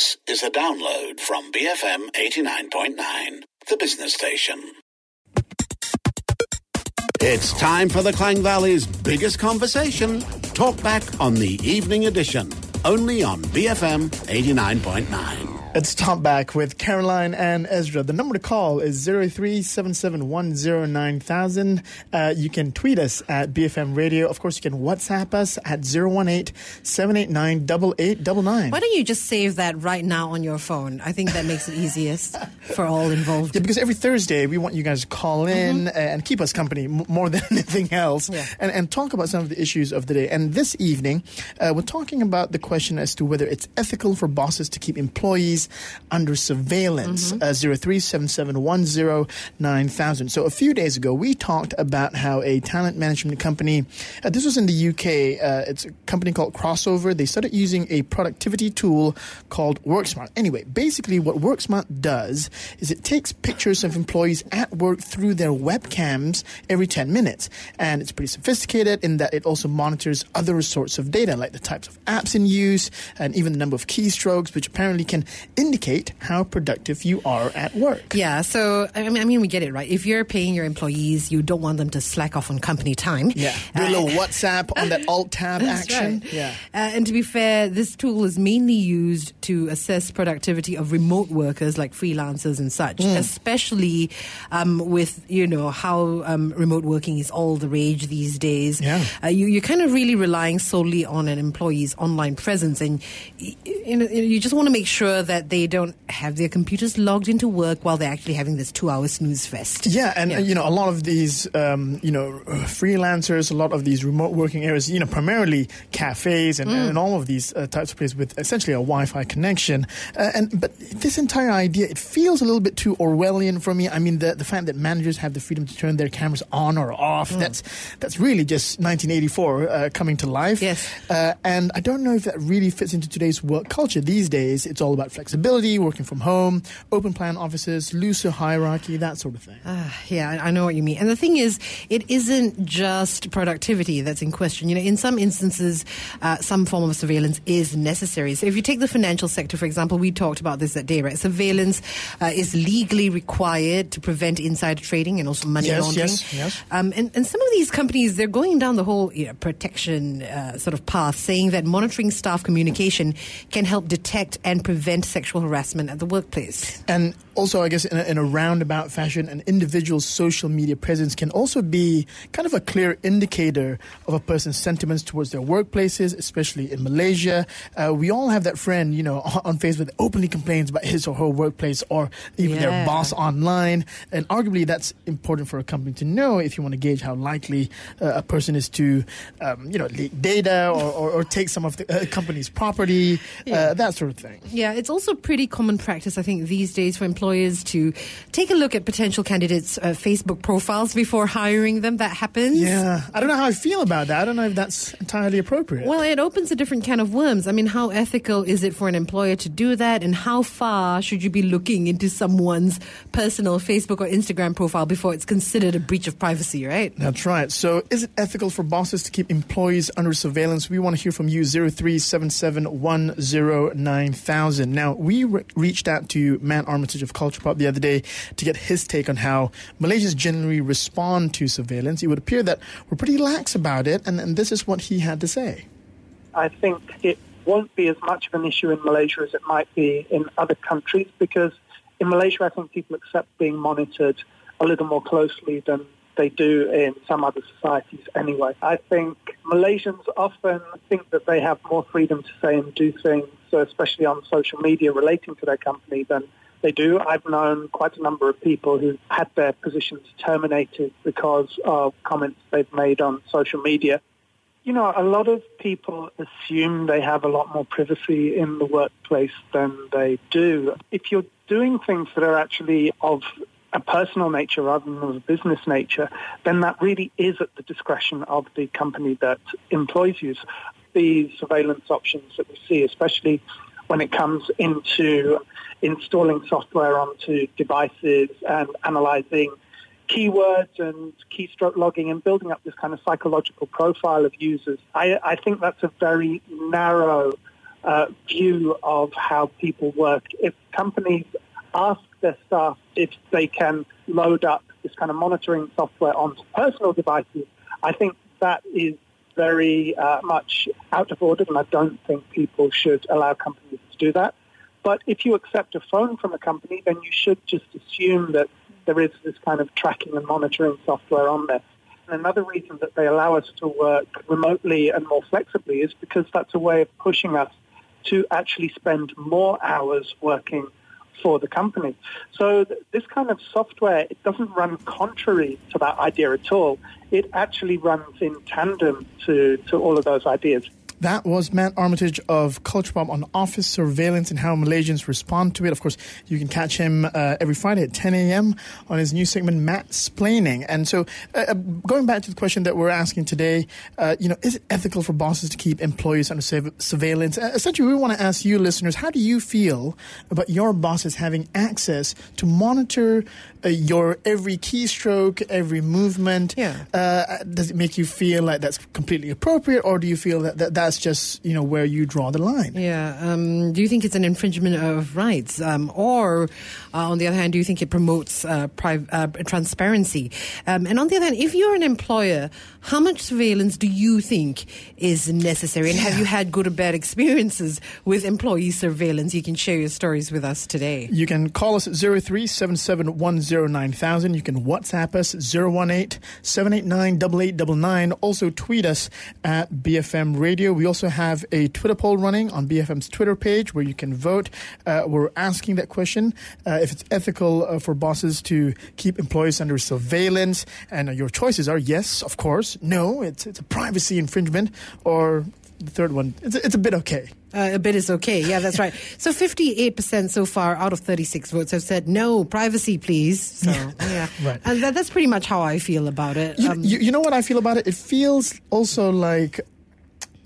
This is a download from BFM 89.9, the business station. It's time for the Klang Valley's biggest conversation. Talk back on the evening edition, only on BFM 89.9. It's Talk Back with Caroline and Ezra. The number to call is 0377109000. Uh, you can tweet us at BFM Radio. Of course, you can WhatsApp us at 018-789-8899. Why don't you just save that right now on your phone? I think that makes it easiest for all involved. Yeah, because every Thursday we want you guys to call in mm-hmm. and keep us company more than anything else yeah. and, and talk about some of the issues of the day. And this evening, uh, we're talking about the question as to whether it's ethical for bosses to keep employees under surveillance. Mm-hmm. Uh, 0377109000. So a few days ago, we talked about how a talent management company, uh, this was in the UK, uh, it's a company called Crossover. They started using a productivity tool called WorkSmart. Anyway, basically what WorkSmart does is it takes pictures of employees at work through their webcams every 10 minutes. And it's pretty sophisticated in that it also monitors other sorts of data, like the types of apps in use and even the number of keystrokes, which apparently can indicate how productive you are at work. Yeah, so I mean, I mean, we get it right. If you're paying your employees, you don't want them to slack off on company time. Yeah, do a little uh, WhatsApp on that Alt Tab action. Right. Yeah, uh, and to be fair, this tool is mainly used to assess productivity of remote workers like freelancers and such, mm. especially um, with you know how um, remote working is all the rage these days. Yeah, uh, you, you're kind of really relying solely on an employee's online presence, and you know you just want to make sure that they don't have their computers logged into work while they're actually having this two-hour snooze fest. Yeah, and yeah. you know a lot of these um, you know freelancers, a lot of these remote working areas, you know primarily cafes and, mm. and all of these uh, types of places with essentially a Wi-Fi connection. Uh, and but this entire idea, it feels a little bit too Orwellian for me. I mean, the the fact that managers have the freedom to turn their cameras on or off, mm. that's that's really just 1984 uh, coming to life. Yes, uh, and I don't know if that really fits into today's work culture. These days, it's all about flexibility flexibility, working from home, open plan offices, looser hierarchy, that sort of thing. Uh, yeah, I know what you mean. And the thing is, it isn't just productivity that's in question. You know, in some instances, uh, some form of surveillance is necessary. So if you take the financial sector, for example, we talked about this that day, right? Surveillance uh, is legally required to prevent insider trading and also money yes, laundering. Yes, yes. Um, and, and some of these companies, they're going down the whole you know, protection uh, sort of path, saying that monitoring staff communication can help detect and prevent sexual harassment at the workplace. And also, I guess, in a, in a, roundabout fashion, an individual's social media presence can also be kind of a clear indicator of a person's sentiments towards their workplaces, especially in Malaysia. Uh, we all have that friend, you know, on Facebook that openly complains about his or her workplace or even yeah. their boss online. And arguably, that's important for a company to know if you want to gauge how likely uh, a person is to, um, you know, leak data or, or, or, take some of the uh, company's property, uh, yeah. that sort of thing. Yeah, it's also pretty common practice, I think, these days for employers to take a look at potential candidates' uh, Facebook profiles before hiring them. That happens. Yeah, I don't know how I feel about that. I don't know if that's entirely appropriate. Well, it opens a different can of worms. I mean, how ethical is it for an employer to do that, and how far should you be looking into someone's personal Facebook or Instagram profile before it's considered a breach of privacy? Right. That's right. So, is it ethical for bosses to keep employees under surveillance? We want to hear from you. Zero three seven seven one zero nine thousand. Now we we re- reached out to Matt Armitage of Culture Pop the other day to get his take on how Malaysians generally respond to surveillance. It would appear that we're pretty lax about it, and, and this is what he had to say. I think it won't be as much of an issue in Malaysia as it might be in other countries because in Malaysia, I think people accept being monitored a little more closely than they do in some other societies anyway. I think Malaysians often think that they have more freedom to say and do things especially on social media relating to their company, than they do. I've known quite a number of people who had their positions terminated because of comments they've made on social media. You know, a lot of people assume they have a lot more privacy in the workplace than they do. If you're doing things that are actually of a personal nature rather than of a business nature, then that really is at the discretion of the company that employs you these surveillance options that we see, especially when it comes into installing software onto devices and analyzing keywords and keystroke logging and building up this kind of psychological profile of users. I, I think that's a very narrow uh, view of how people work. If companies ask their staff if they can load up this kind of monitoring software onto personal devices, I think that is very uh, much out of order, and I don't think people should allow companies to do that. But if you accept a phone from a company, then you should just assume that there is this kind of tracking and monitoring software on there. And another reason that they allow us to work remotely and more flexibly is because that's a way of pushing us to actually spend more hours working for the company. So th- this kind of software, it doesn't run contrary to that idea at all. It actually runs in tandem to, to all of those ideas. That was Matt Armitage of Culture Bomb on office surveillance and how Malaysians respond to it. Of course, you can catch him uh, every Friday at 10 a.m. on his new segment, Matt Splaining. And so, uh, uh, going back to the question that we're asking today, uh, you know, is it ethical for bosses to keep employees under surveillance? Uh, essentially, we want to ask you, listeners, how do you feel about your bosses having access to monitor uh, your every keystroke, every movement? Yeah. does it make you feel like that's completely appropriate, or do you feel that, that that's just you know where you draw the line. Yeah. Um, do you think it's an infringement of rights, um, or uh, on the other hand, do you think it promotes uh, pri- uh, transparency? Um, and on the other hand, if you're an employer, how much surveillance do you think is necessary? And yeah. have you had good or bad experiences with employee surveillance? You can share your stories with us today. You can call us at 0377109000. You can WhatsApp us 018 Also tweet us at BFM Radio. We also have a Twitter poll running on BFM's Twitter page where you can vote. Uh, we're asking that question uh, if it's ethical uh, for bosses to keep employees under surveillance. And your choices are yes, of course, no, it's, it's a privacy infringement, or the third one, it's, it's a bit okay. Uh, a bit is okay. Yeah, that's right. So 58% so far out of 36 votes have said no, privacy, please. So, yeah. right. And that, that's pretty much how I feel about it. You, um, you, you know what I feel about it? It feels also like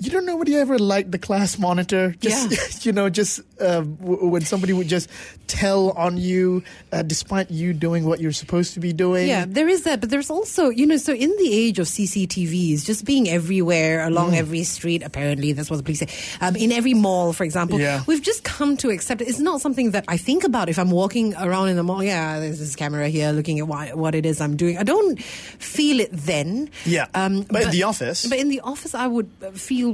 you don't know nobody ever liked the class monitor? Just yeah. you know just uh, w- when somebody would just tell on you uh, despite you doing what you're supposed to be doing? Yeah there is that but there's also you know so in the age of cctvs just being everywhere along mm. every street apparently that's what the police say um, in every mall for example yeah. we've just come to accept it. It's not something that i think about if i'm walking around in the mall yeah there's this camera here looking at what, what it is i'm doing. I don't feel it then. Yeah. Um, but, but in the office. but in the office i would feel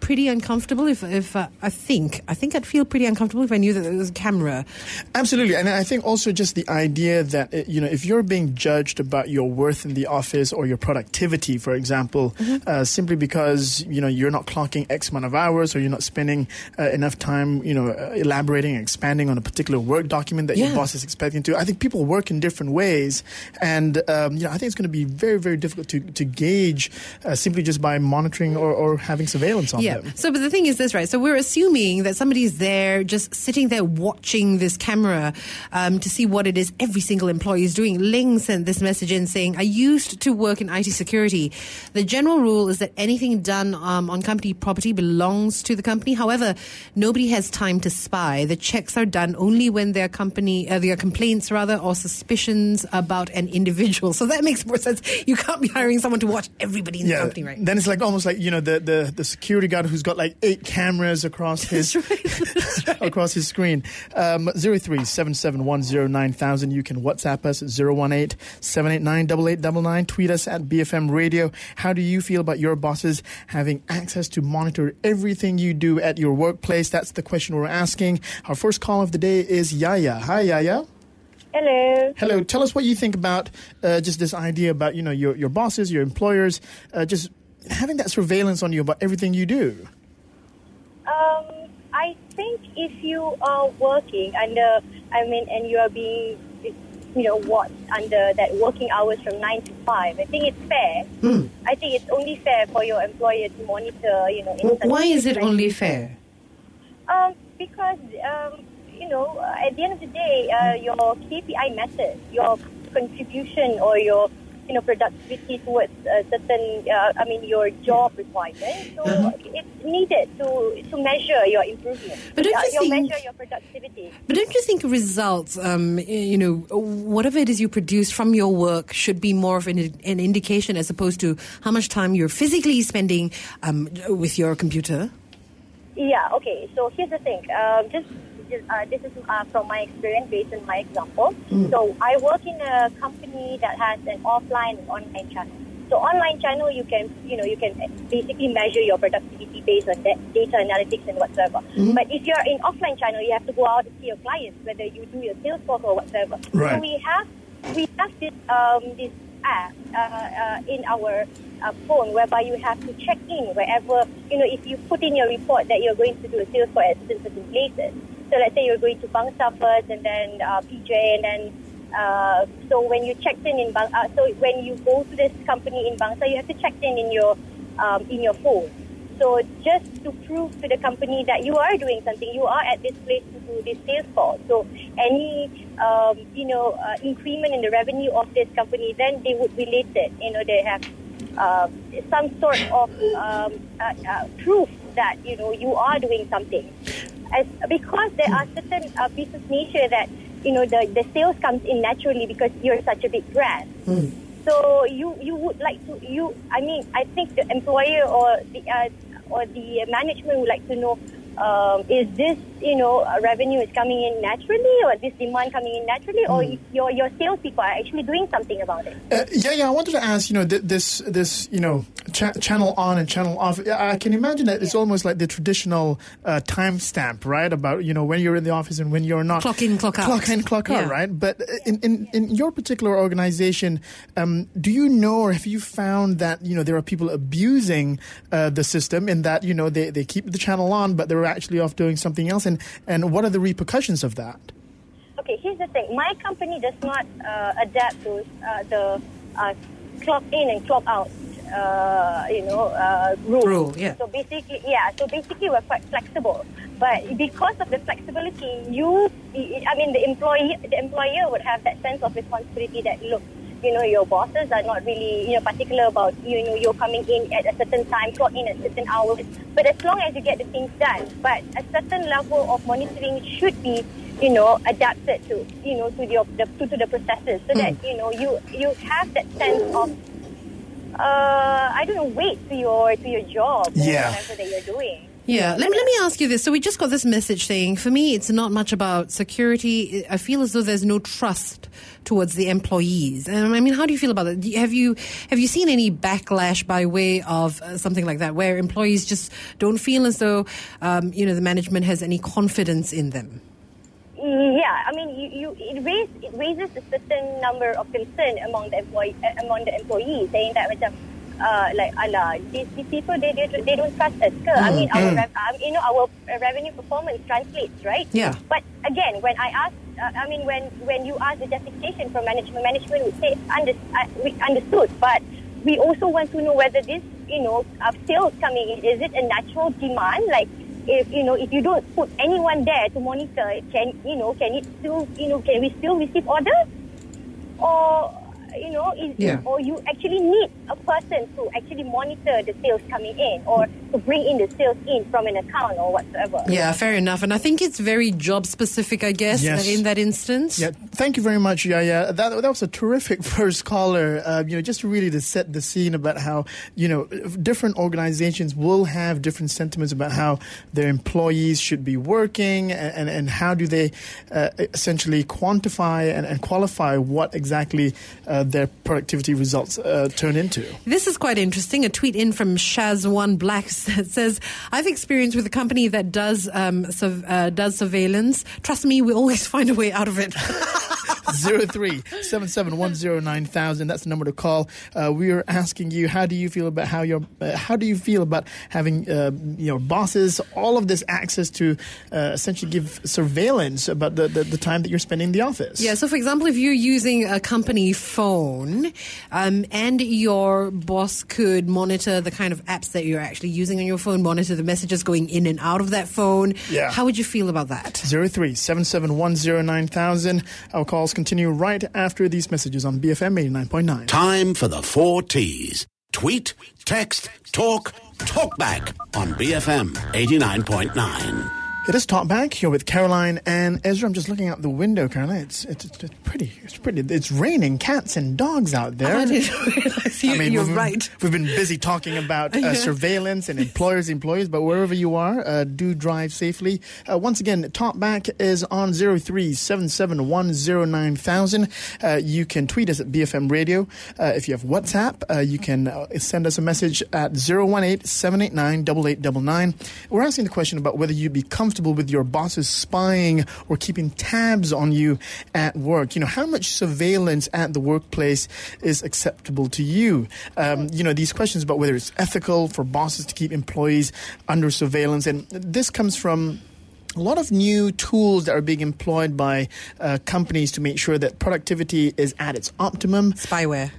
pretty uncomfortable if, if uh, I think I think I'd feel pretty uncomfortable if I knew that there was a camera. Absolutely, and I think also just the idea that uh, you know if you're being judged about your worth in the office or your productivity, for example, mm-hmm. uh, simply because you know you're not clocking X amount of hours or you're not spending uh, enough time, you know, uh, elaborating and expanding on a particular work document that yeah. your boss is expecting to. I think people work in different ways, and um, you know I think it's going to be very very difficult to to gauge uh, simply just by monitoring or, or having surveillance on yeah. them. So, but the thing is this, right? So we're assuming that somebody's there, just sitting there watching this camera um, to see what it is every single employee is doing. Ling sent this message in saying, "I used to work in IT security. The general rule is that anything done um, on company property belongs to the company. However, nobody has time to spy. The checks are done only when there are company, uh, there are complaints rather, or suspicions about an individual. So that makes more sense. You can't be hiring someone to watch everybody in yeah, the company, right? Then it's like almost like you know the the, the security security guard who's got like eight cameras across his right, across his screen. Um, zero three seven seven one zero nine thousand. You can WhatsApp us at zero one eight seven eight nine double eight double nine. Tweet us at BFM Radio. How do you feel about your bosses having access to monitor everything you do at your workplace? That's the question we're asking. Our first call of the day is Yaya. Hi, Yaya. Hello. Hello. Tell us what you think about uh, just this idea about you know your your bosses, your employers, uh, just having that surveillance on you about everything you do? Um, I think if you are working under, I mean, and you are being, you know, watched under that working hours from nine to five, I think it's fair. Hmm. I think it's only fair for your employer to monitor, you know. Why is it only fair? Um, because um, you know, at the end of the day, uh, your KPI matters. Your contribution or your you know, productivity towards a certain, uh, I mean, your job requirement. So uh-huh. it's needed to to measure your improvement. But don't you, uh, think, measure your productivity. But don't you think results, um, you know, whatever it is you produce from your work should be more of an, an indication as opposed to how much time you're physically spending um, with your computer? Yeah, okay. So here's the thing. Um, just, just uh, this is uh, from my experience, based on my example. So I work in a company that has an offline and online channel. So online channel, you can, you know, you can basically measure your productivity based on data analytics and whatsoever. But if you're in offline channel, you have to go out and see your clients, whether you do your sales talk or whatsoever. Right. So we have, we have this, um, this app uh, uh, in our uh, phone whereby you have to check in wherever, you know, if you put in your report that you're going to do a sales call at certain, certain places. So let's say you're going to Bangsar first and then uh, PJ and then, uh, so when you checked in in Bang, uh, so when you go to this company in Bangsar, you have to check in in your, um, in your phone. So just to prove to the company that you are doing something, you are at this place to do this sales call. So any um, you know uh, increment in the revenue of this company, then they would relate it. You know they have um, some sort of um, uh, uh, proof that you know you are doing something. As because there are certain uh, business nature that you know the the sales comes in naturally because you're such a big brand. So you you would like to you I mean I think the employer or the uh, or the management would like to know um, is this you know uh, revenue is coming in naturally or this demand coming in naturally or your your salespeople are actually doing something about it. Uh, yeah, yeah. I wanted to ask, you know, th- this, this, you know, cha- channel on and channel off. I I can imagine that it's almost like the traditional uh, timestamp, right? About you know when you're in the office and when you're not. Clock in, clock out. Clock in, clock out, Yeah. right? But in, in in your particular organization, um, do you know or have you found that you know there are people abusing uh, the system in that you know they, they keep the channel on but they're actually off doing something else, and and what are the repercussions of that? Okay, here's the thing. My company does not uh, adapt to uh, the uh, clock in and clock out, uh, you know, uh, rule. Rule, yeah. So basically, yeah. So basically, we're quite flexible. But because of the flexibility, you, I mean, the employee, the employer would have that sense of responsibility that look, you know, your bosses are not really, you know, particular about, you know, you're coming in at a certain time, clock in at certain hours. But as long as you get the things done, but a certain level of monitoring should be, you know, adapted to, you know, to your the, to, to the processes, so that you know you you have that sense of, uh, I don't know, weight to your to your job or Yeah. whatever that you're doing. Yeah, let me, let me ask you this. So we just got this message saying, for me, it's not much about security. I feel as though there's no trust towards the employees. And I mean, how do you feel about it? Have you have you seen any backlash by way of uh, something like that, where employees just don't feel as though um, you know the management has any confidence in them? Yeah, I mean, you, you it, raise, it raises a certain number of concern among the employee, uh, among the employees, saying that macam, uh, like, ala, these, these people they, they they don't trust us. Ke? I mean, our rev, um, you know our uh, revenue performance translates, right? Yeah. But again, when I ask, uh, I mean, when when you ask the justification from management, management would say, under, uh, we understood, but we also want to know whether this, you know, uh, sales coming in, is it a natural demand, like if you know if you don't put anyone there to monitor can you know can it still you know can we still receive orders or you know is, Yeah. or you actually need a person to actually monitor the sales coming in or to bring in the sales in from an account or whatsoever Yeah, fair enough. And I think it's very job specific, I guess, Yes. in that instance. Yeah, thank you very much, Yaya. That that was a terrific first caller. Uh, you know, just really to set the scene about how you know different organizations will have different sentiments about how their employees should be working, and and, and how do they uh, essentially quantify and, and qualify what exactly uh, their productivity results uh, turn into. This is quite interesting. A tweet in from Shaz1 Black says, I've experienced with a company that does um, uh, does surveillance. Trust me, we always find a way out of it. Zero three seven seven one zero nine thousand. That's the number to call. Uh, we are asking you, how do you feel about how your, uh, how do you feel about having uh, your bosses all of this access to uh, essentially give surveillance about the, the, the time that you're spending in the office? yeah, so for example, if you're using a company phone um, and your boss could monitor the kind of apps that you're actually using on your phone, monitor the messages going in and out of that phone, Yeah. how would you feel about that? Zero three seven seven one zero nine thousand. Our calls continue right after these messages on BFM eighty nine point nine. Time for the four T's. Tweet, text, talk, talk back on BFM 89.9. It is Talk Back here with Caroline and Ezra. I'm just looking out the window, Caroline. It's, it's, it's pretty. It's pretty. It's raining cats and dogs out there. Yes, you, I mean, you're we've, right. We've been busy talking about uh, Yeah. surveillance and employers, employees, but wherever you are, uh, do drive safely. Uh, once again, Talkback is on 0377109000. Uh, you can tweet us at BFM Radio. Uh, if you have WhatsApp, uh, you can uh, send us a message at 018-789-8899. We're asking the question about whether you'd be comfortable with your bosses spying or keeping tabs on you at work. You know, how much surveillance at the workplace is acceptable to you? Um, you know, these questions about whether it's ethical for bosses to keep employees under surveillance. And this comes from a lot of new tools that are being employed by uh, companies to make sure that productivity is at its optimum Spyware.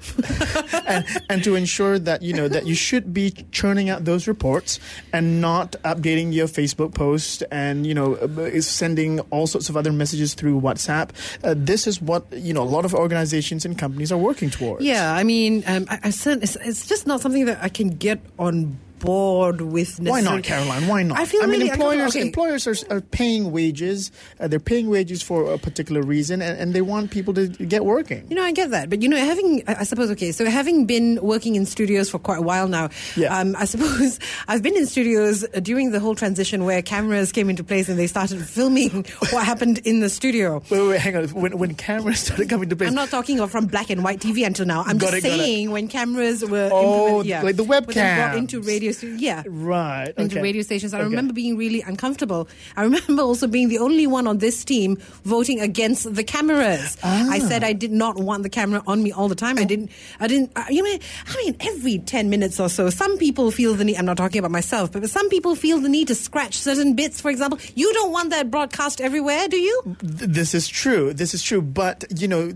and, and to ensure that you know that you should be churning out those reports and not updating your Facebook post and you know uh, sending all sorts of other messages through WhatsApp. Uh, this is what you know a lot of organizations and companies are working towards. Yeah, I mean, um, I, I certain, it's, it's just not something that I can get on board with. Why not, Caroline? Why not? I feel I mean, really employers. Okay. employers are, are paying wages. Uh, they're paying wages for a particular reason, and, and they want people to get working. You know, I get that, but you know, having I suppose okay, so having been working in studios for quite a while now, Yeah. um, I suppose I've been in studios during the whole transition where cameras came into place and they started filming what happened in the studio. Wait, wait, wait, hang on. When, when cameras started coming to place, I'm not talking of from black and white TV until now. I'm Got just it, saying when cameras were Oh, yeah, like the webcam brought into radio studio, yeah. right into okay. radio stations. I Okay. remember being really uncomfortable. I remember also being the only one on this team voting against the cameras. I Ah. said I did not want the camera on me all the time. I didn't. I didn't. I, you know, I mean, every ten minutes or so, some people feel the need. I'm not talking about myself, but some people feel the need to scratch certain bits. For example, you don't want that broadcast everywhere, do you? This is true. This is true. But you know,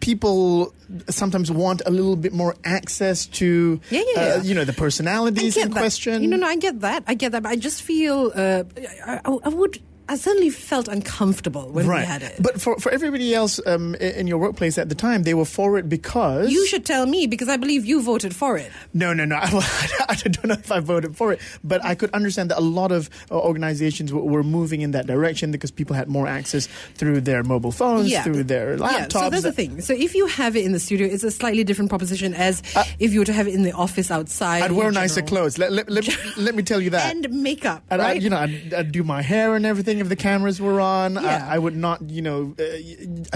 people sometimes want a little bit more access to, Yeah, yeah, uh, you know, the personalities that. Question. You know, no, I get that. I get that. But I just feel uh, I, I, I would. I certainly felt uncomfortable when right. we had it. But for, for everybody else um, in your workplace at the time, they were for it because you should tell me because I believe you voted for it. No, no, no. I, don't know if I voted for it, but I could understand that a lot of uh, organizations were moving in that direction because people had more access through their mobile phones, through their laptops. Yeah, so that's the thing. So if you have it in the studio, it's a slightly different proposition as if you were to have it in the office outside. Uh, I'd wear nicer clothes. Let, let, let, me- let me tell you that. and makeup, And I, right? you know, I'd, I'd do my hair and everything if the cameras were on. Yeah. I, I would not, you know, uh,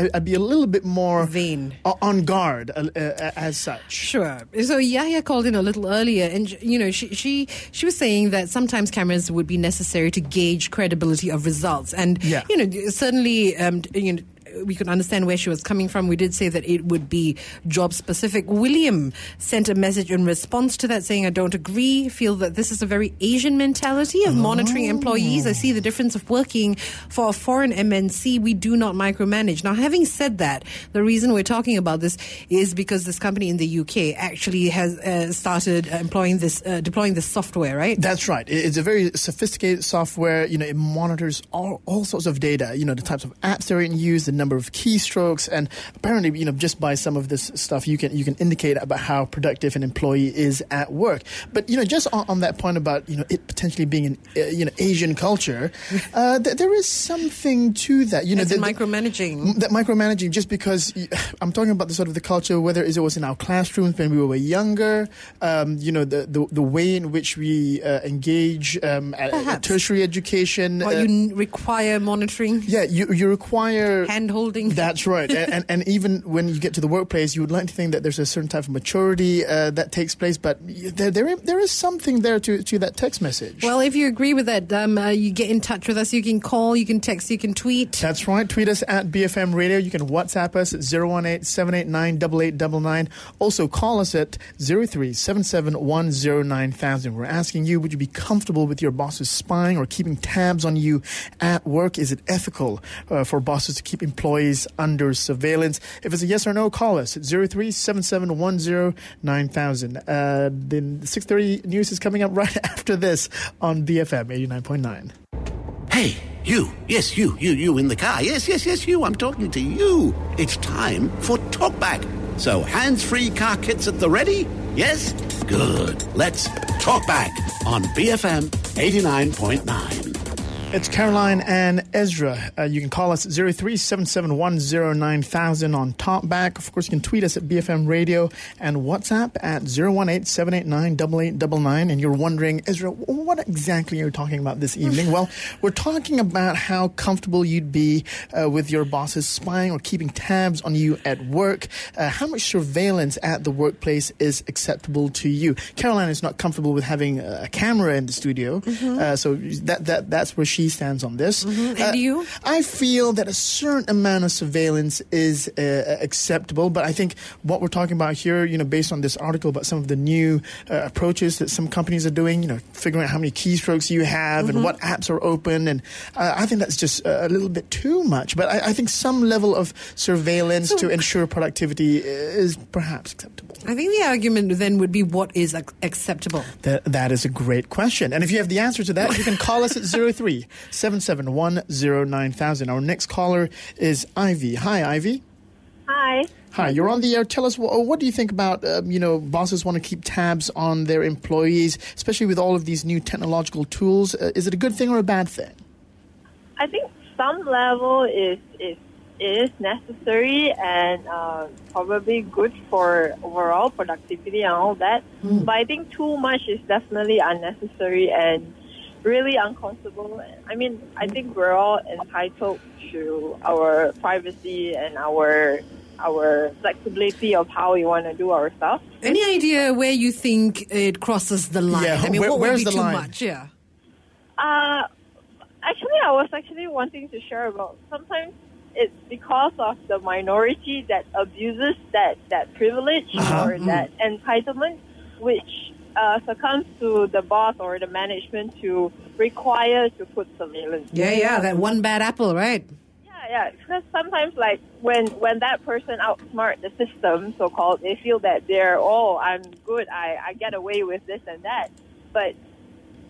I- I'd be a little bit more Vain. on guard uh, uh, as such. Sure. So Yaya called in a little earlier, and you know, she she she was saying that sometimes cameras would be necessary to gauge credibility of results, and Yeah. you know, certainly, um, you know. We could understand where she was coming from. We did say that it would be job specific. William sent a message in response to that saying, I don't agree, feel that this is a very Asian mentality of monitoring employees. I see the difference of working for a foreign MNC. We do not micromanage. Now, having said that, the reason we're talking about this is because this company in the UK actually has uh, started employing this, uh, deploying this software, right? That's right. It's a very sophisticated software. You know, it monitors all, all sorts of data. You know, the types of apps that are in use, the number of keystrokes, and apparently, you know, just by some of this stuff, you can you can indicate about how productive an employee is at work. But you know, just on, on that point about you know it potentially being an uh, you know Asian culture, uh, th- there is something to that. You know, the- the- micromanaging. that micromanaging just because I'm talking about the sort of the culture whether it was in our classrooms when we were younger um, you know the, the the way in which we uh, engage um, at, at tertiary education Or uh, you n- require monitoring, yeah you you require hand holding. that's right and, and and even when you get to the workplace you would like to think that there's a certain type of maturity uh, that takes place but there, there there is something there to to that text message Well, if you agree with that, um, uh, you get in touch with us. You can call, you can text, you can tweet. That's right. Tweet us at BFM Radio. You can WhatsApp us at 018 789 8899. Also, call us at 0377109000. We're asking you, would you be comfortable with your bosses spying or keeping tabs on you at work? Is it ethical uh, for bosses to keep employees under surveillance? If it's a yes or no, call us at 0377109000. Uh, then 6.30 news is coming up right after this on BFM 89.9. Hey, you. Yes, you, you, you in the car. Yes, yes, yes, you. I'm talking to you. It's time for Talkback. So, hands free car kits at the ready? Yes? Good. Let's talk back on BFM 89.9. It's Caroline and Ezra. Uh, you can call us at 0377109000 on Talkback. Of course, you can tweet us at BFM Radio and WhatsApp at 018-789-8899. And you're wondering, Ezra, what exactly are you talking about this evening? well, we're talking about how comfortable you'd be uh, with your bosses spying or keeping tabs on you at work. Uh, how much surveillance at the workplace is acceptable to you? Caroline is not comfortable with having a camera in the studio, uh, so that, that that's where she stands on this. And Uh, you? I feel that a certain amount of surveillance is uh, acceptable, but I think what we're talking about here, you know, based on this article about some of the new uh, approaches that some companies are doing, you know, figuring out how many keystrokes you have and what apps are open, and uh, I think that's just a little bit too much. But I, I think some level of surveillance to ensure productivity is perhaps acceptable. I think the argument then would be what is ac- acceptable. That, that is a great question. And if you have the answer to that, you can call us at 03 771 9000. Our next caller is Ivy. Hi, Ivy. Hi. Hi, you're on the air. Tell us what, what do you think about um, you know bosses want to keep tabs on their employees, especially with all of these new technological tools. Uh, is it a good thing or a bad thing? I think some level is is is necessary and uh, probably good for overall productivity and all that. But I think too much is definitely unnecessary and really uncomfortable. I mean, I think we're all entitled to our privacy and our our flexibility of how we want to do our stuff. Any idea where you think it crosses the line? Yeah, I mean, where- what would where's be the too line? much? Yeah. Uh, actually, I was actually wanting to share about sometimes it's because of the minority that abuses that, that privilege Uh-huh. or that entitlement, which uh, succumbs to the boss or the management to require to put surveillance. Yeah, yeah, that one bad apple, right? Yeah, yeah. Because sometimes, like when when that person outsmart the system, so called, they feel that they're oh, I'm good, I I get away with this and that, but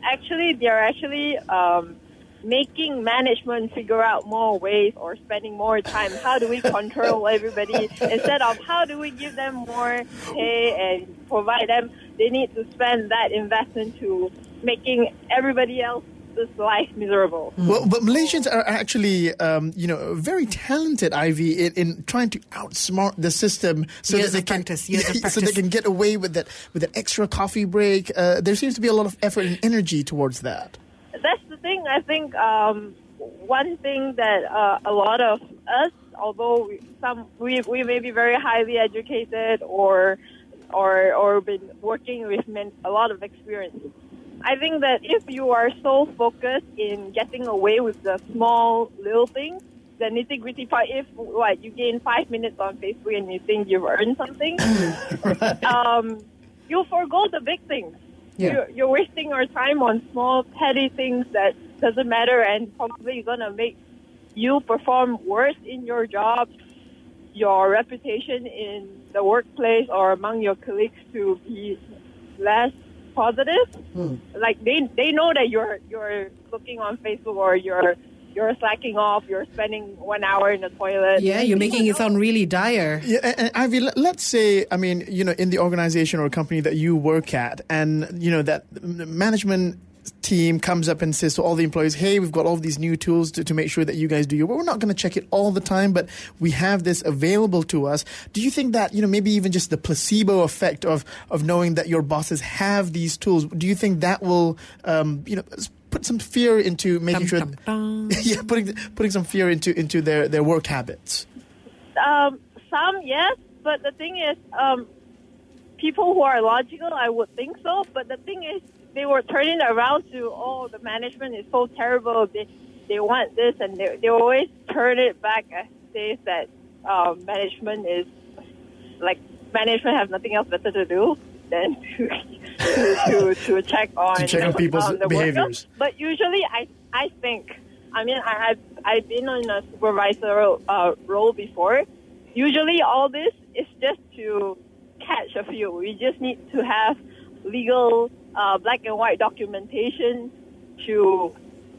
actually they're actually um, making management figure out more ways or spending more time. How do we control everybody instead of how do we give them more pay and provide them? They need to spend that investment to making everybody else's life miserable. Well, but Malaysians are actually, um, you know, very talented, Ivy, in, in trying to outsmart the system so Years that they of can, practice, so they can get away with that with an extra coffee break. Uh, there seems to be a lot of effort and energy towards that. that's the thing. I think um, one thing that uh, a lot of us, although we, some we we may be very highly educated or or or been working with men, a lot of experience. I think that if you are so focused in getting away with the small little things, the nitty gritty part, if what you gain five minutes on Facebook and you think you've earned something, um, you'll forego the big things. Yeah. You're, you're wasting your time on small petty things that doesn't matter and probably gonna make you perform worse in your job, your reputation in the workplace or among your colleagues to be less positive. Hmm. Like they they know that you're you're looking on Facebook or you're you're slacking off, you're spending one hour in the toilet. Yeah, you're making it sound really dire. Yeah, and, and Ivy, let- let's say, I mean, you know, in the organization or company that you work at, and you know that management team comes up and says to all the employees, "Hey, we've got all these new tools to, to make sure that you guys do your. work. we're not going to check it all the time, but we have this available to us." Do you think that you know maybe even just the placebo effect of of knowing that your bosses have these tools? Do you think that will, um, you know? Put some fear into making Dum, sure, dum, dum. yeah, putting putting some fear into into their, their work habits. Um, some yes, but the thing is, um, people who are logical, I would think so. But the thing is, they were turning around to, oh, the management is so terrible. They they want this, and they they always turn it back and say that um, management is like management have nothing else better to do than to to, to, to check on To check on people's the workers. behaviors. But usually, I I think, I mean, I, I've I've been on a supervisor uh, role before. Usually, all this is just to catch a few. We just need to have legal uh, black and white documentation to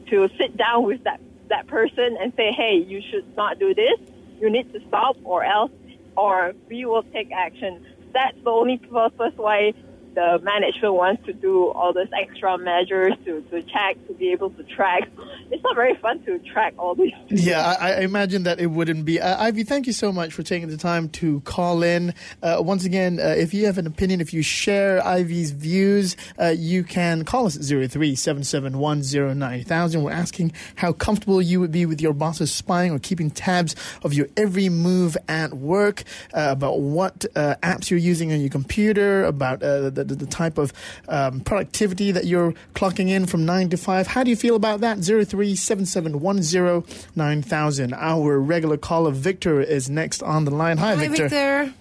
to sit down with that that person and say, hey, you should not do this. You need to stop, or else, or we will take action. That's the only purpose why the management wants to do all those extra measures to, to check, to be able to track. It's not very fun to track all these. Yeah, I, I imagine that it wouldn't be. Uh, Ivy, thank you so much for taking the time to call in. Uh, once again, uh, if you have an opinion, if you share Ivy's views, uh, you can call us at 03-771-09000. We're asking how comfortable you would be with your bosses spying or keeping tabs of your every move at work, uh, about what uh, apps you're using on your computer, about uh, the, the, the type of um, productivity that you're clocking in from 9 to 5. How do you feel about that? 03-7710-9000. Our regular caller, Victor, is next on the line. Hi, Hi, Victor. Victor.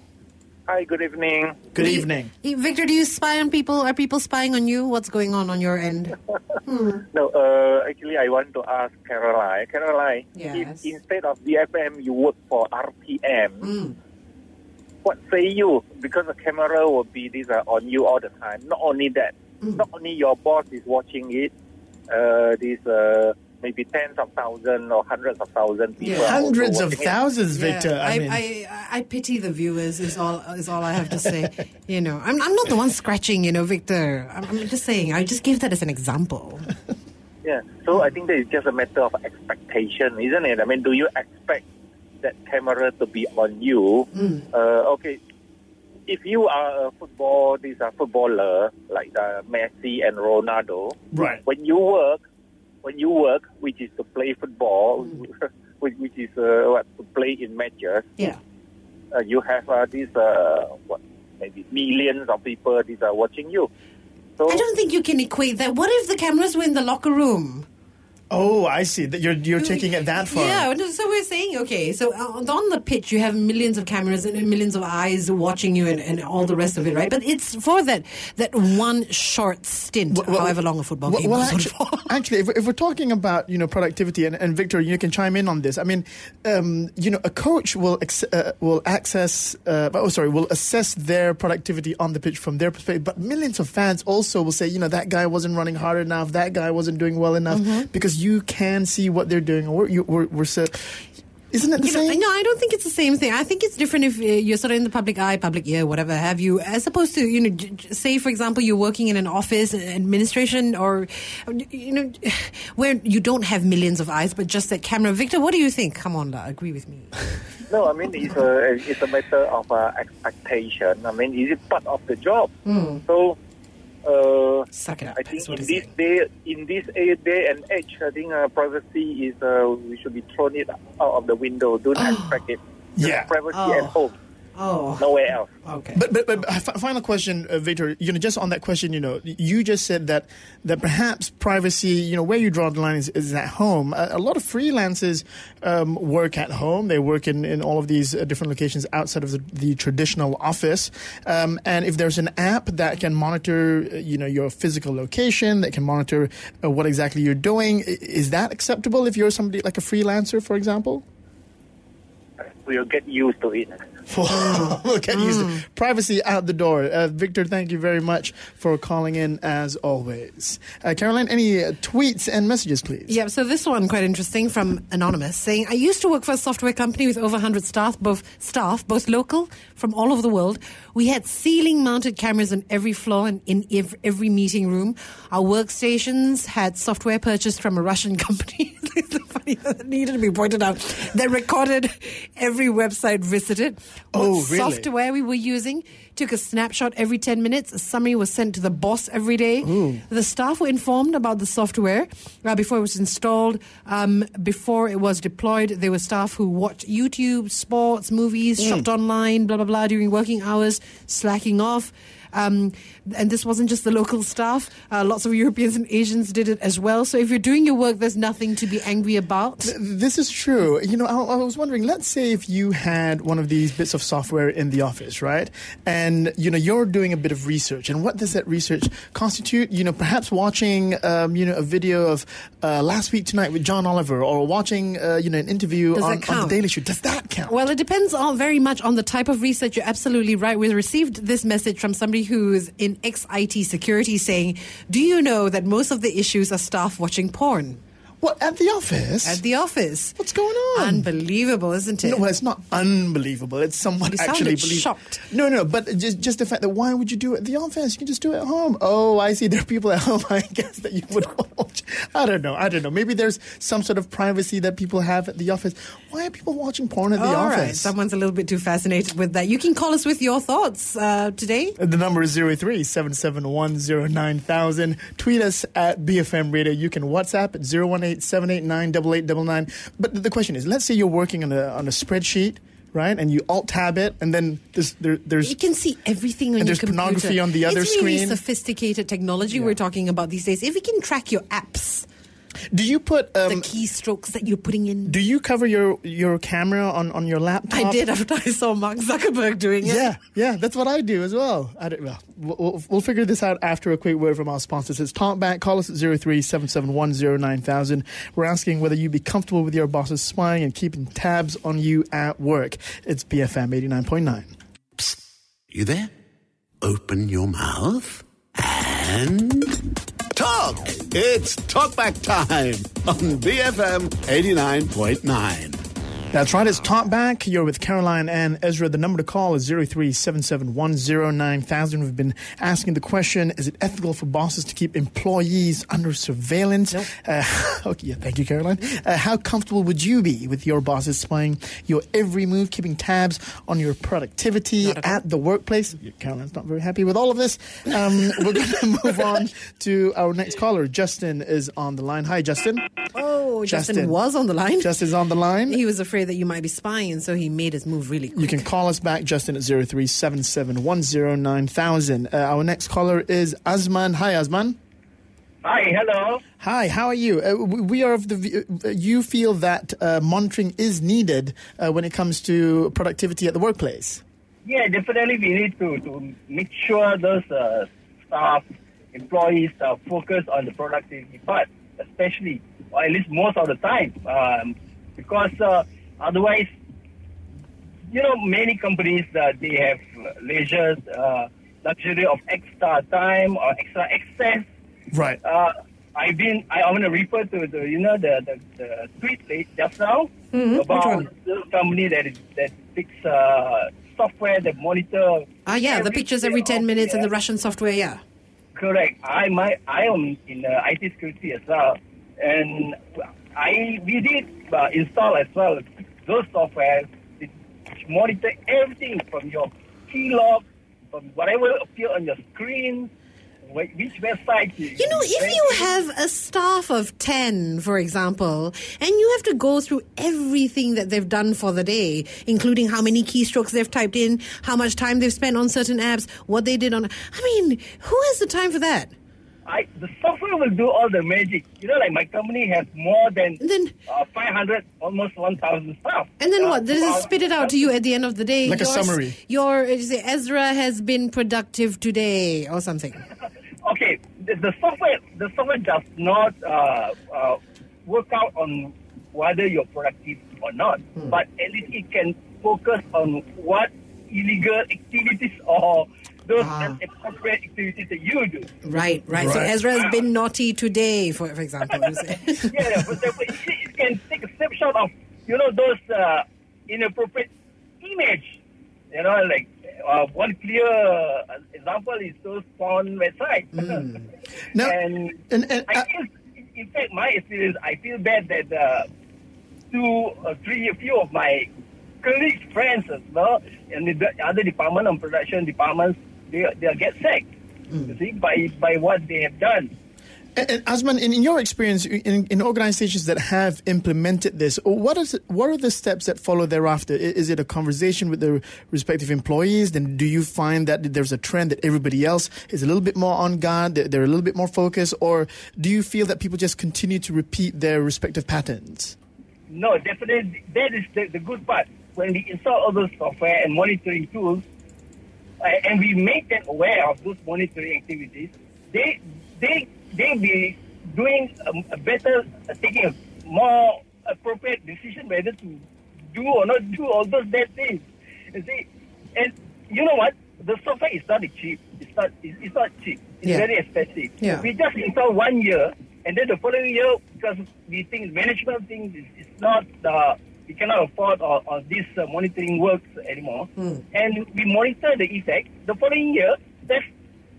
Hi, good evening. Good evening. Hey, Victor, do you spy on people? Are people spying on you? What's going on on your end? No, uh, actually, I want to ask Caroline. Caroline, Yes. if instead of BFM you work for RTM, Mm. What say you? Because the camera will be this uh, on you all the time. Not only that, Mm. not only your boss is watching it, uh, this uh, maybe tens of thousands or hundreds of thousands people. Yeah. Hundreds of watching it. thousands, Victor. Yeah, I, I, mean, I, I pity the viewers. Is all is all I have to say. you know, I'm I'm not the one scratching. You know, Victor. I'm, I'm just saying. I just gave that as an example. Yeah. So I think that is just a matter of expectation, isn't it? I mean, do you expect that camera to be on you? Mm. Uh, okay. If you are a football, these are footballer like uh, Messi and Ronaldo. Right. When you work, when you work, which is to play football, which, which is uh, what to play in matches, Yeah. uh, you have uh, these uh, what maybe millions of people these are watching you. So I don't think you can equate that. What if the cameras were in the locker room? Oh, I see. That you're you're taking it that far. Yeah, so we're saying, okay, so uh, on the pitch, you have millions of cameras and millions of eyes watching you and, and all the rest of it, right? But it's for that that one short stint, Well, well, however long a football well, game well, actually, for. actually, if, if we're talking about you know productivity, and, and Victor, you can chime in on this. I mean, um, you know, a coach will ex- uh, will access, uh, oh sorry, will assess their productivity on the pitch from their perspective. But millions of fans also will say, you know, that guy wasn't running hard enough, that guy wasn't doing well enough, Mm-hmm. because you can see what they're doing. Or we're, you, we're, we're so, isn't it the You know, same? no, I don't think it's the same thing. I think it's different if uh, you're sort of in the public eye, public ear, whatever have you, as opposed to, you know, j- j- say, for example, you're working in an office, uh, administration, or, you know, where you don't have millions of eyes, but just that camera. Victor, what do you think? Come on, agree with me. No, I mean it's a it's a matter of uh, expectation. I mean, is it part of the job? So, uh, Suck it up. I think what in this saying. day in this a- day and age, I think uh, privacy is uh, we should be thrown it out of the window. Don't expect it. Yeah. privacy Oh. at home, Oh, nowhere else. okay. But but, but uh, fi- final question, uh, Victor. You know, just on that question, you know, you just said that that perhaps privacy, you know, where you draw the line is, is at home. A, a lot of freelancers um, work at home. They work in, in all of these uh, different locations outside of the, the traditional office. Um, and if there's an app that can monitor, uh, you know, your physical location, that can monitor uh, what exactly you're doing, is that acceptable if you're somebody like a freelancer, for example? We'll get used to it. we'll get used to privacy out the door. Uh, Victor, thank you very much for calling in as always. Uh, Caroline, any uh, tweets and messages, please? Yeah, so this one quite interesting from Anonymous saying, I used to work for a software company with over 100 staff, both staff, both local from all over the world. We had ceiling mounted cameras on every floor and in ev- every meeting room. Our workstations had software purchased from a Russian company. it's funny that needed to be pointed out. That recorded every website visited. What Oh, really? software we were using. Took a snapshot every 10 minutes. A summary was sent to the boss every day. The staff were informed about the software uh, before it was installed. Um, before it was deployed, there were staff who watched YouTube, sports, movies, shopped online, blah, blah, blah, during working hours, slacking off. Um, and this wasn't just the local staff. Uh, lots of Europeans and Asians did it as well. So if you're doing your work, there's nothing to be angry about. This is true. You know, I, I was wondering. Let's say if you had one of these bits of software in the office, right? And you know, you're doing a bit of research, and what does that research constitute? You know, perhaps watching, um, you know, a video of uh, last week tonight with John Oliver, or watching, uh, you know, an interview on, on the? Daily Show. Does that count? Well, it depends on very much on the type of research. You're absolutely right. We received this message from somebody who's in ex IT security saying, "Do you know that most of the issues are staff watching porn?" What at the office? At the office. What's going on? Unbelievable, isn't it? No, well, it's not unbelievable. It's somewhat You actually believable. shocked. No, no, but just just the fact that why would you do it at the office? You can just do it at home. Oh, I see. There are people at home. I guess that you would watch. I don't know. I don't know. Maybe there's some sort of privacy that people have at the office. Why are people watching porn at the All office? right, someone's a little bit too fascinated with that. You can call us with your thoughts uh, today. The number is 03 771 Tweet us at BFM Radio. You can WhatsApp at 018 789 8899. But the question is let's say you're working on a, on a spreadsheet, right? And you alt tab it, and then there's, there, there's You can see everything on And your there's computer. pornography on the other it's really screen. sophisticated technology we're talking about these days. If we can track your apps, Do you put the um, keystrokes that you're putting in. do you cover your your camera on, on your laptop? I did after I saw Mark Zuckerberg doing it. Yeah, yeah, that's what I do as well. I don't, well, we'll, we'll figure this out after a quick word from our sponsors. It's Talkback. Call us at 03 771 We're asking whether you'd be comfortable with your bosses spying and keeping tabs on you at work. It's BFM 89.9. You there? Open your mouth and talk. It's talkback time on BFM 89.9. That's right, it's Talkback. You're with Caroline and Ezra. The number to call is 03 771 We've been asking the question Is it ethical for bosses to keep employees under surveillance? Nope. Uh, okay, yeah, thank you, Caroline. Uh, how comfortable would you be with your bosses spying your every move, keeping tabs on your productivity at at the workplace? Caroline's not very happy with all of this. Um, we're going to move on to our next caller. Justin is on the line. Hi, Justin. Oh, Justin, Justin. was on the line. Justin's on the line. he was afraid that you might be spying, so he made his move really quick. You can call us back, Justin, at 0377109000. Uh, our next caller is Azman. Hi, Azman. Hi, hello. Hi, how are you? Uh, we we are of the. view- Uh, you feel that uh, monitoring is needed uh, when it comes to productivity at the workplace. Yeah, definitely we need to, to make sure those uh, staff, employees are focused on the productivity part, especially, or at least most of the time, um, because uh, otherwise, you know, many companies uh, they have leisure, uh, luxury of extra time or extra access Right. uh, I've been. I want to refer to the you know the the, the tweet late just now about one? the company that is, that takes uh, software that monitor. Ah, yeah, the pictures every 10 minutes and the Russian software, yeah. Correct. I my I am in uh, IT security as well, and I we did uh, install as well those software which monitor everything from your key log, from whatever appear on your screen, which website you. You know, if you have a staff of 10, for example, and you have to go through everything that they've done for the day, including how many keystrokes they've typed in, how much time they've spent on certain apps, what they did on. I mean, who has the time for that? I, the software will do all the magic. You know, like my company has more than Then- uh, 500, almost 1,000 staff. And then Uh, what? Does it spit it out to you at the end of the day? Like a summary. Your you say, Ezra has been productive today, or something. Okay, the, the software the software does not uh, uh, work out on whether you're productive or not, Hmm. but at least it can focus on what illegal activities or those Ah. appropriate activities that you do. Right, right. So Ezra has been naughty today, for, for example. you say. yeah, yeah, but, but it, it can take a snapshot of you know those uh, inappropriate image. You know, like uh, one clear uh, example is those porn websites. Now, and, and, and, I uh, feel, in fact, my experience, I feel bad that uh, two or three, a few of my colleagues, friends as well, and the other department and production departments, they they'll get sick. Hmm. You see, by by what they have done. And, and Azman, in, in your experience, in, in organizations that have implemented this, what is what are the steps that follow thereafter? Is it a conversation with the respective employees? Then do you find that there's a trend that everybody else is a little bit more on guard, they're, they're a little bit more focused, or do you feel that people just continue to repeat their respective patterns? No, definitely, that is the, the good part. When we install all those software and monitoring tools, and we make them aware of those monitoring activities, they they they be doing um, a better, uh, taking a more appropriate decision whether to do or not do all those bad things. You see, and you know what? The software is not cheap. It's not. It's, it's not cheap. It's Yeah. very expensive. Yeah. We just install one year, And then the following year, because we think management thinks it's, it's not, uh, we cannot afford or, or this uh, monitoring works anymore. And we monitor the effect. The following year, that's,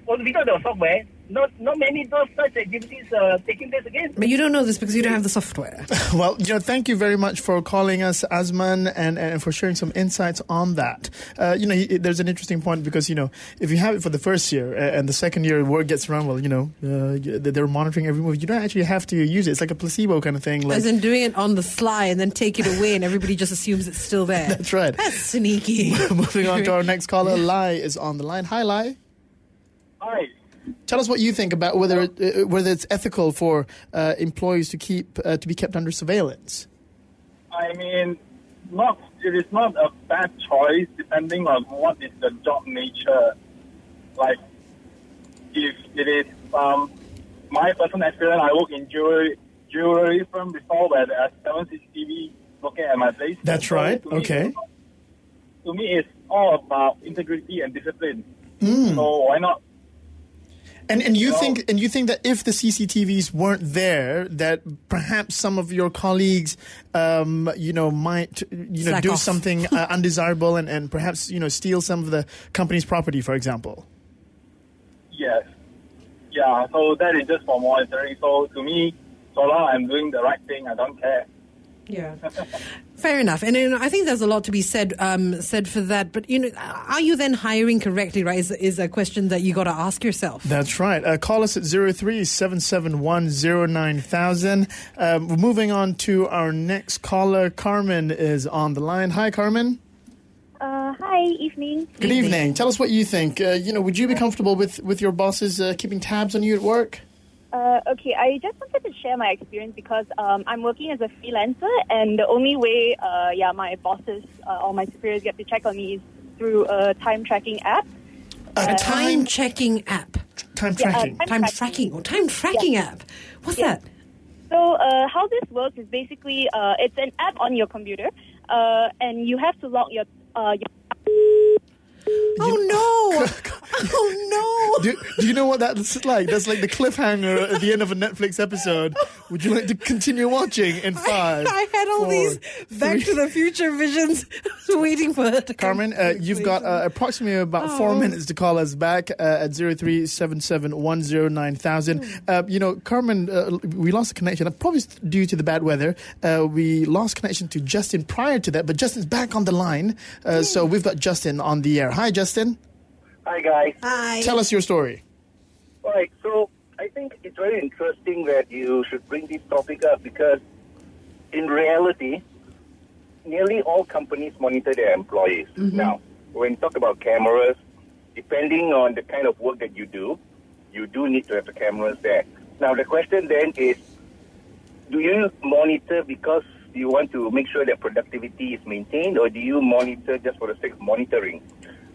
well, without the software, not, not many those such activities uh, taking place again. But you don't know this because you don't have the software. Well, you know, thank you very much for calling us, Azman, and, and for sharing some insights on that. Uh, you know, he, there's an interesting point because, you know, if you have it for the first year uh, and the second year word gets around, well, you know, uh, they're monitoring every move. You don't actually have to use it. It's like a placebo kind of thing. Like, As in doing it on the sly and then take it away and everybody just assumes it's still there. That's right. That's sneaky. Moving on to our next caller, Lai is on the line. Hi, Lai. Hi. Tell us what you think about whether it, uh, whether it's ethical for uh, employees to keep uh, to be kept under surveillance. I mean, not it is not a bad choice depending on what is the job nature. Like, if it is um, my personal experience, I work in jewelry jewelry firm before where there are seven CCTV looking at my place. That's So right. to me, Okay. to me, it's all about integrity and discipline. Hmm. So why not? And and you Well- think and you think that if the CCTVs weren't there, that perhaps some of your colleagues, um, you know, might you know do off. something uh, undesirable and, and perhaps you know steal some of the company's property, for example. Yes. Yeah. So that is just for monitoring. So to me, so long I'm doing the right thing, I don't care. Yeah. Fair enough, and you know, I think there's a lot to be said um, said for that. But you know, are you then hiring correctly? Right, is, is a question that you got to ask yourself. That's right. Uh, call us at 03-771-09000. Um, we're moving on to our next caller. Carmen is on the line. Hi, Carmen. Uh, hi, evening. Good evening. Tell us what you think. Uh, you know, would you be comfortable with, with your bosses uh, keeping tabs on you at work? Uh, okay, I just wanted to share my experience because um, I'm working as a freelancer, and the only way, uh, yeah, my bosses uh, or my superiors get to check on me is through a time tracking app. A Time checking app, time Yeah, uh, tracking. time time tracking. tracking, or time tracking app. What's Yeah. that? So uh, how this works is basically uh, it's an app on your computer, uh, and you have to log your uh, your Oh no! oh no! do, do you know what that's like? That's like the cliffhanger at the end of a Netflix episode. Would you like to continue watching in five? I had all four, these Back three- to the Future visions waiting for her. Carmen, uh, you've got uh, approximately about four minutes to call us back uh, at 0377109000. Uh, you know, Carmen, uh, we lost a connection, uh, probably due to the bad weather. Uh, we lost connection to Justin prior to that, but Justin's back on the line. Uh, so we've got Justin on the air. Hi, Justin. Hi guys. Hi. Tell us your story. Right. So I think it's very interesting that you should bring this topic up because in reality, nearly all companies monitor their employees. Mm-hmm. Now, when you talk about cameras, depending on the kind of work that you do, you do need to have the cameras there. Now, the question then is, do you monitor because you want to make sure that productivity is maintained, or do you monitor just for the sake of monitoring?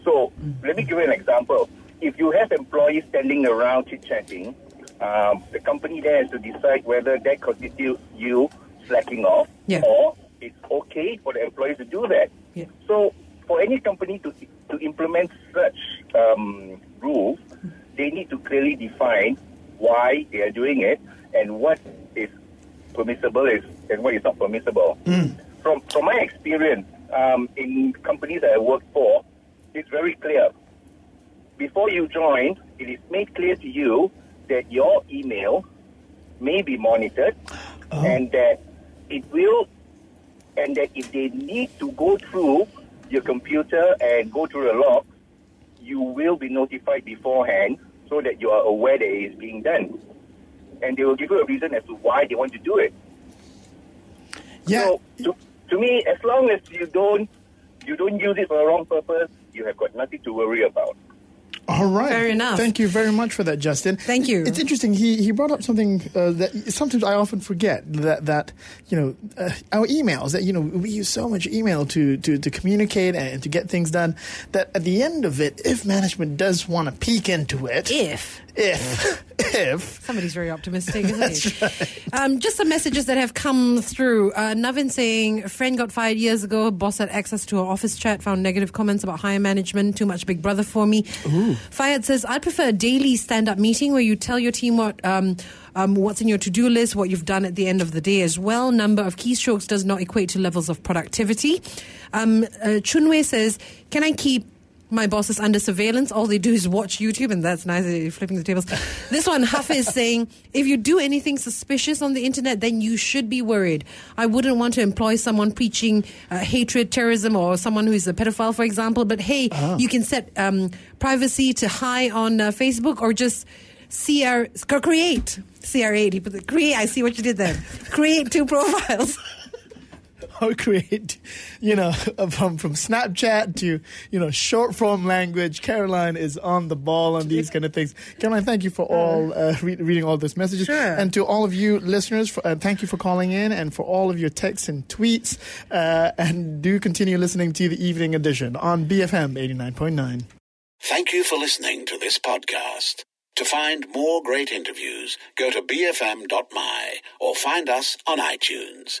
So, let me give you an example. If you have employees standing around chit chatting, um, the company there has to decide whether that constitutes you slacking off, Yeah. or it's okay for the employees to do that. Yeah. So, for any company to to implement such um, rules, they need to clearly define why they are doing it and what is permissible is and what is not permissible. From from my experience um, in companies that I worked for, it's very clear. Before you join, it is made clear to you that your email may be monitored oh. and that it will and that if they need to go through your computer and go through the log, you will be notified beforehand so that you are aware that it is being done. And they will give you a reason as to why they want to do it. Yeah. So to, to me, as long as you don't you don't use it for the wrong purpose, you have got nothing to worry about. All right. Fair enough. Thank you very much for that, Justin. Thank you. It's interesting. He he brought up something uh, that sometimes I often forget that that you know uh, our emails that you know we use so much email to to to communicate and to get things done that at the end of it, if management does want to peek into it, If if if Somebody's very optimistic, isn't he? Um, just some messages that have come through. Uh, Navin saying, a friend got fired years ago. Boss had access to her office chat, found negative comments about higher management. Too much Big Brother for me. Fayed says, I prefer a daily stand up meeting where you tell your team what. Um, um, what's in your to-do list, what you've done at the end of the day as well. Number of keystrokes does not equate to levels of productivity. Um, uh, Chunwei says, "Can I keep my boss is under surveillance. All they do is watch YouTube, and that's nice. You're flipping the tables. this one, Hafiz is saying, if you do anything suspicious on the internet, then you should be worried. I wouldn't want to employ someone preaching uh, hatred, terrorism, or someone who is a pedophile, for example. But hey, you can set um, privacy to high on uh, Facebook, or just CR create CR8. But the create. I see what you did there. create two profiles. or create, you know, from from Snapchat to you know short form language. Caroline is on the ball on these kind of things. Caroline, thank you for all uh, re- reading all those messages, Sure. and to all of you listeners, for, uh, thank you for calling in and for all of your texts and tweets. Uh, and do continue listening to the evening edition on BFM eighty nine point nine. Thank you for listening to this podcast. To find more great interviews, go to bfm.my or find us on iTunes.